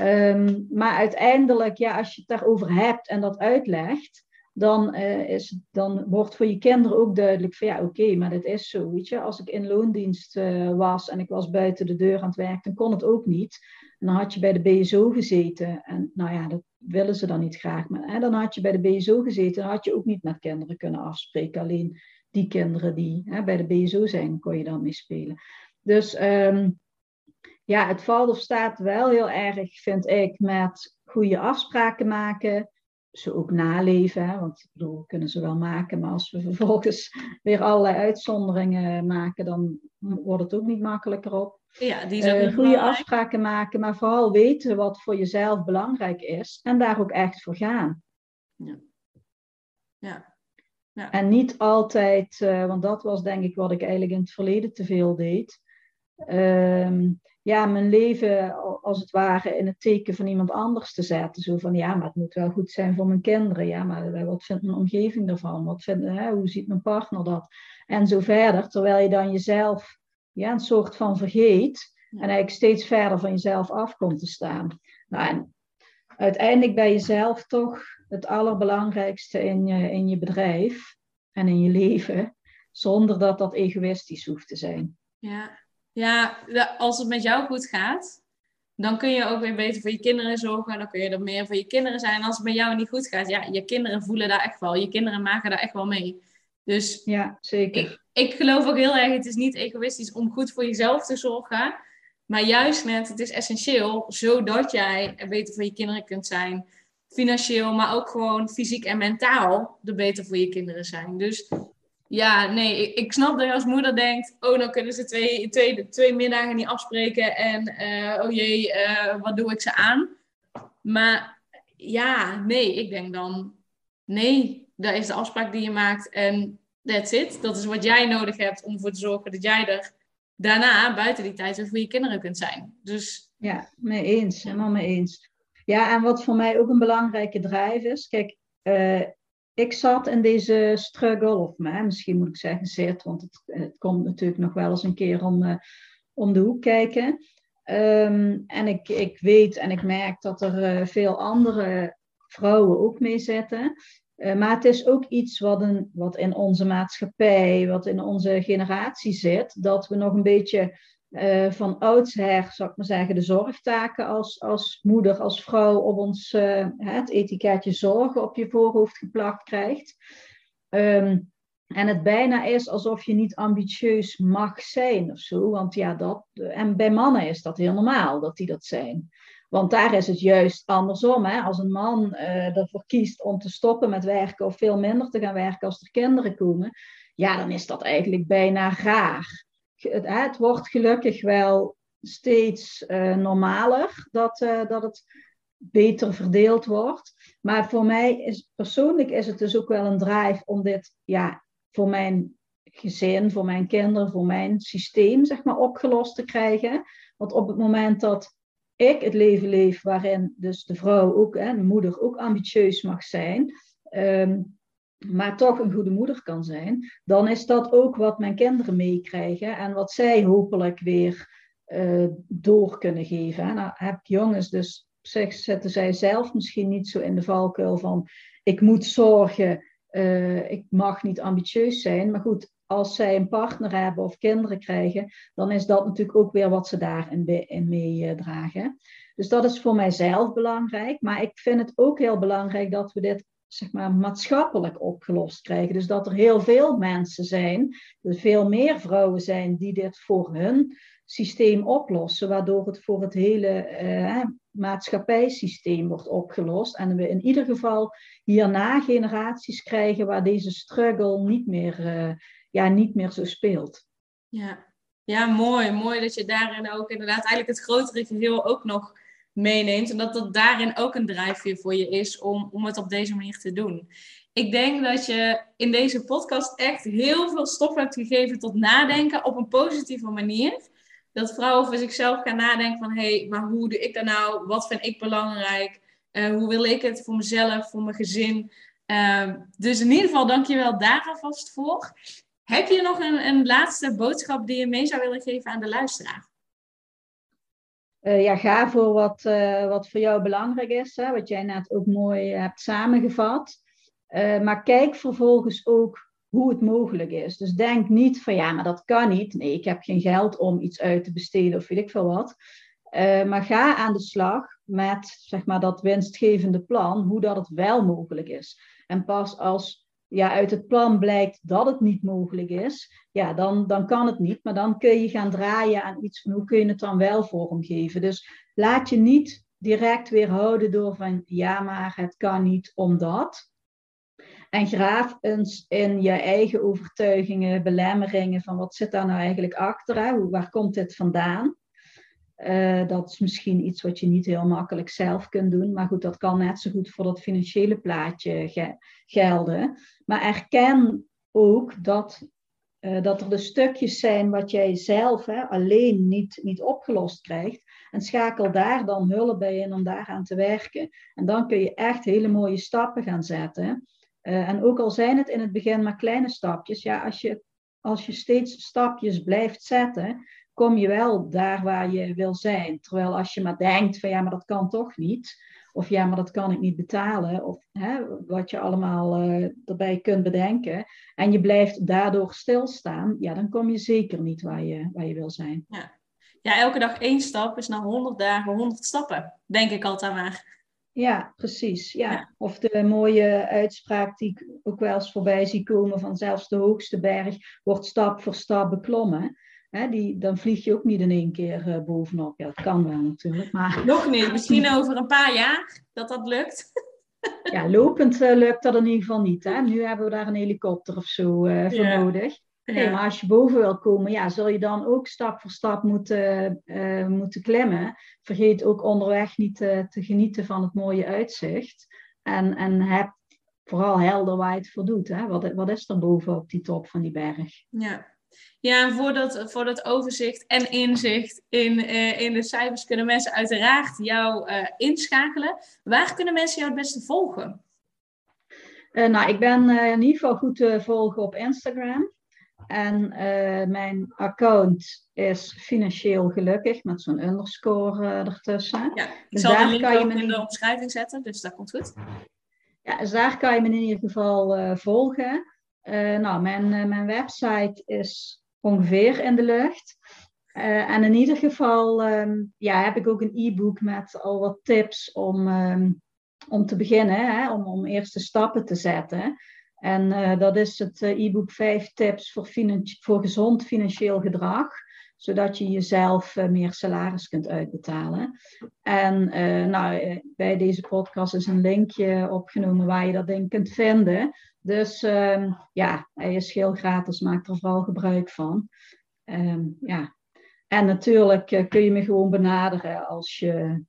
Um, maar uiteindelijk, ja, als je het daarover hebt en dat uitlegt, dan, uh, is, dan wordt voor je kinderen ook duidelijk van ja, oké, maar dat is zo, weet je. Als ik in loondienst uh, was en ik was buiten de deur aan het werk, dan kon het ook niet. En dan had je bij de BSO gezeten en nou ja, dat willen ze dan niet graag. Maar hè, dan had je bij de BSO gezeten, dan had je ook niet met kinderen kunnen afspreken. Alleen die kinderen die hè, bij de BSO zijn, kon je dan mee spelen. Dus um, ja, het valt of staat wel heel erg, vind ik, met goede afspraken maken. Ze ook naleven, hè? want ik bedoel, kunnen ze wel maken, maar als we vervolgens weer allerlei uitzonderingen maken, dan wordt het ook niet makkelijker op. Ja, die zijn uh, goede afspraken maken, maar vooral weten wat voor jezelf belangrijk is en daar ook echt voor gaan. Ja. ja. Ja. En niet altijd, uh, want dat was denk ik wat ik eigenlijk in het verleden te veel deed. Uh, ja, mijn leven als het ware in het teken van iemand anders te zetten. Zo van ja, maar het moet wel goed zijn voor mijn kinderen. Ja, maar wat vindt mijn omgeving ervan? Wat vindt, hè, hoe ziet mijn partner dat? En zo verder. Terwijl je dan jezelf ja, een soort van vergeet. En eigenlijk steeds verder van jezelf af komt te staan. Nou, en uiteindelijk ben je zelf toch het allerbelangrijkste in je, in je bedrijf en in je leven. Zonder dat dat egoïstisch hoeft te zijn. Ja, ja, als het met jou goed gaat, dan kun je ook weer beter voor je kinderen zorgen. Dan kun je er meer voor je kinderen zijn. En als het met jou niet goed gaat, ja, je kinderen voelen daar echt wel. Je kinderen maken daar echt wel mee. Dus ja, zeker. Ik, ik geloof ook heel erg, het is niet egoïstisch om goed voor jezelf te zorgen. Maar juist net, het is essentieel, zodat jij er beter voor je kinderen kunt zijn. Financieel, maar ook gewoon fysiek en mentaal er beter voor je kinderen zijn. Dus ja, nee, ik, ik, snap dat je als moeder denkt, oh, dan kunnen ze twee, twee, twee middagen niet afspreken en uh, oh jee, uh, wat doe ik ze aan? Maar ja, nee, ik denk dan, nee, dat is de afspraak die je maakt en that's it. Dat is wat jij nodig hebt om ervoor te zorgen dat jij er daarna, buiten die tijd, weer voor je kinderen kunt zijn. Dus... Ja, mee eens, helemaal mee eens. Ja, en wat voor mij ook een belangrijke drijf is, kijk, uh, ik zat in deze struggle, of misschien moet ik zeggen zit, want het, het, komt natuurlijk nog wel eens een keer om, uh, om de hoek kijken. Um, en ik, ik weet en ik merk dat er uh, veel andere vrouwen ook mee zitten. Maar het is ook iets wat, een, wat in onze maatschappij, wat in onze generatie zit, dat we nog een beetje uh, van oudsher, zou ik maar zeggen, de zorgtaken als, als moeder, als vrouw op ons uh, het etiketje zorgen op je voorhoofd geplakt krijgt. Um, en het bijna is alsof je niet ambitieus mag zijn of zo. Want ja, dat. En bij mannen is dat heel normaal dat die dat zijn. Want daar is het juist andersom. Hè? Als een man uh, ervoor kiest om te stoppen met werken of veel minder te gaan werken als er kinderen komen, ja, dan is dat eigenlijk bijna raar het, wordt gelukkig wel steeds uh, normaler dat, uh, dat het beter verdeeld wordt. Maar voor mij is persoonlijk is het dus ook wel een drive om dit ja, voor mijn gezin, voor mijn kinderen, voor mijn systeem zeg maar opgelost te krijgen. Want op het moment dat ik het leven leef waarin dus de vrouw ook, hè, de moeder ook ambitieus mag zijn, um, maar toch een goede moeder kan zijn, dan is dat ook wat mijn kinderen meekrijgen en wat zij hopelijk weer uh, door kunnen geven. En nou heb ik jongens, dus zeg, zetten zij zelf misschien niet zo in de valkuil van ik moet zorgen, uh, ik mag niet ambitieus zijn. Maar goed, als zij een partner hebben of kinderen krijgen, dan is dat natuurlijk ook weer wat ze daarin in meedragen. Dus dat is voor mijzelf belangrijk. Maar ik vind het ook heel belangrijk dat we dit zeg maar, maatschappelijk opgelost krijgen. Dus dat er heel veel mensen zijn, er veel meer vrouwen zijn die dit voor hun systeem oplossen, waardoor het voor het hele, uh, maatschappijsysteem wordt opgelost. En we in ieder geval hierna generaties krijgen waar deze struggle niet meer, uh, ja, niet meer zo speelt. Ja. ja, mooi. Mooi dat je daarin ook inderdaad eigenlijk het grotere geheel ook nog meeneemt. En dat dat daarin ook een drijfveer voor je is om, om het op deze manier te doen. Ik denk dat je in deze podcast echt heel veel stof hebt gegeven tot nadenken op een positieve manier. Dat vrouwen voor zichzelf gaan nadenken van hé, hey, maar hoe doe ik dat nou? Wat vind ik belangrijk? Uh, hoe wil ik het voor mezelf, voor mijn gezin? Uh, dus in ieder geval, dankjewel daar alvast voor. Heb je nog een, een laatste boodschap die je mee zou willen geven aan de luisteraar? Uh, ja, ga voor wat, uh, wat voor jou belangrijk is, hè, wat jij net ook mooi hebt samengevat. Uh, maar kijk vervolgens ook hoe het mogelijk is. Dus denk niet van ja, maar dat kan niet. Nee, ik heb geen geld om iets uit te besteden of weet ik veel wat. maar ga aan de slag met zeg maar, dat winstgevende plan, hoe dat het wel mogelijk is. En pas als ja, uit het plan blijkt dat het niet mogelijk is, ja, dan, dan kan het niet. Maar dan kun je gaan draaien aan iets van hoe kun je het dan wel vormgeven. Dus laat je niet direct weerhouden door van ja, maar het kan niet omdat. En graaf eens in je eigen overtuigingen, belemmeringen van wat zit daar nou eigenlijk achter? Hè? Waar komt dit vandaan? Uh, dat is misschien iets wat je niet heel makkelijk zelf kunt doen. Maar goed, dat kan net zo goed voor dat financiële plaatje ge gelden. Maar erken ook dat, uh, dat er de stukjes zijn wat jij zelf hè, alleen niet, niet opgelost krijgt. En schakel daar dan hulp bij in om daaraan te werken. En dan kun je echt hele mooie stappen gaan zetten. Uh, en ook al zijn het in het begin maar kleine stapjes, ja, als je, als je steeds stapjes blijft zetten, kom je wel daar waar je wil zijn. Terwijl als je maar denkt van ja, maar dat kan toch niet. Of ja, maar dat kan ik niet betalen. Of hè, wat je allemaal uh, erbij kunt bedenken. En je blijft daardoor stilstaan. Ja, dan kom je zeker niet waar je, waar je wil zijn. Ja. ja, elke dag één stap is na 100 dagen 100 stappen. Denk ik altijd maar. Ja, precies. Ja. ja. Of de mooie uitspraak die ik ook wel eens voorbij zie komen van zelfs de hoogste berg wordt stap voor stap beklommen. Hè, die, dan vlieg je ook niet in één keer uh, bovenop. Ja, dat kan wel natuurlijk. Maar... Nog niet. Misschien over een paar jaar dat dat lukt. ja, lopend uh, lukt dat in ieder geval niet. Hè? Nu hebben we daar een helikopter of zo uh, voor ja. nodig. Ja. Maar als je boven wil komen, ja, zul je dan ook stap voor stap moeten, moeten klimmen. Vergeet ook onderweg niet te genieten van het mooie uitzicht. En, en heb vooral helder waar je het voor doet. Hè? Wat, wat is er boven op die top van die berg? Ja, ja, en voor dat, voor dat overzicht en inzicht in, uh, in de cijfers kunnen mensen uiteraard jou uh, inschakelen. Waar kunnen mensen jou het beste volgen? Uh, nou, ik ben in ieder geval goed te volgen op Instagram. En mijn account is financieel gelukkig met zo'n underscore ertussen. Ja, ik dus zal daar de link kan je me in de omschrijving zetten, dus dat komt goed. Ja, dus daar kan je me in ieder geval volgen. Uh, nou, mijn, uh, mijn website is ongeveer in de lucht. Uh, en in ieder geval um, ja, heb ik ook een e-book met al wat tips om, um, om te beginnen, hè, om, om eerste stappen te zetten. En dat is het e-book 5 tips voor, voor gezond financieel gedrag zodat je jezelf uh, meer salaris kunt uitbetalen. En uh, nou, bij deze podcast is een linkje opgenomen waar je dat ding kunt vinden. Dus um, ja, hij is heel gratis, maak er vooral gebruik van. Um, ja. En natuurlijk kun je me gewoon benaderen als je,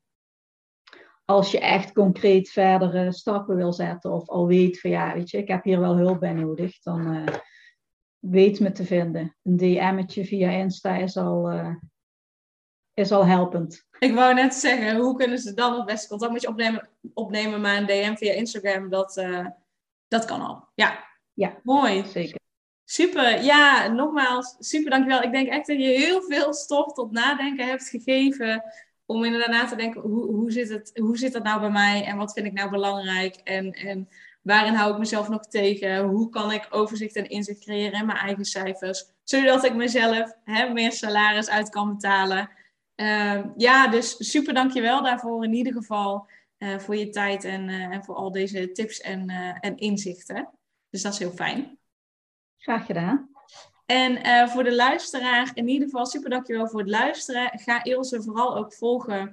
als je echt concreet verdere stappen wil zetten. Of al weet van ja, weet je, ik heb hier wel hulp bij nodig. Dan weet me te vinden. Een DM'tje via Insta is al, uh, is al helpend. Ik wou net zeggen, hoe kunnen ze dan het beste contact met je opnemen? opnemen maar een DM via Instagram, dat dat kan al. Ja. Ja. Mooi. Zeker. Super. Ja, nogmaals, super dankjewel. Ik denk echt dat je heel veel stof tot nadenken hebt gegeven. Om inderdaad na te denken, hoe, hoe, zit het, hoe zit dat nou bij mij? En wat vind ik nou belangrijk? En, en waarin hou ik mezelf nog tegen? Hoe kan ik overzicht en inzicht creëren in mijn eigen cijfers? Zodat ik mezelf hè, meer salaris uit kan betalen. Uh, ja, dus super dankjewel daarvoor in ieder geval. Uh, voor je tijd en, uh, en voor al deze tips en, uh, en inzichten. Dus dat is heel fijn. Graag gedaan. En voor de luisteraar, in ieder geval super dankjewel voor het luisteren. Ga Ilse vooral ook volgen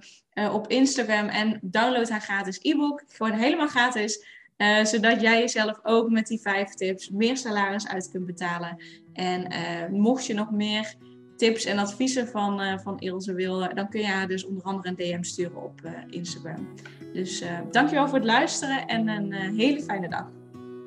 op Instagram en download haar gratis e-book. Gewoon helemaal gratis. Uh, zodat jij jezelf ook met die vijf tips meer salaris uit kunt betalen. En mocht je nog meer tips en adviezen van, van Ilse willen, dan kun je haar dus onder andere een DM sturen op Instagram. Dus dankjewel voor het luisteren en een hele fijne dag.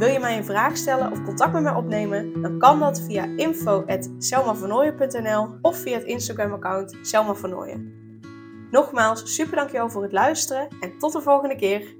Wil je mij een vraag stellen of contact met mij opnemen? Dan kan dat via info.selmavernooien.nl of via het Instagram account Selma Nogmaals, super dankjewel voor het luisteren en tot de volgende keer.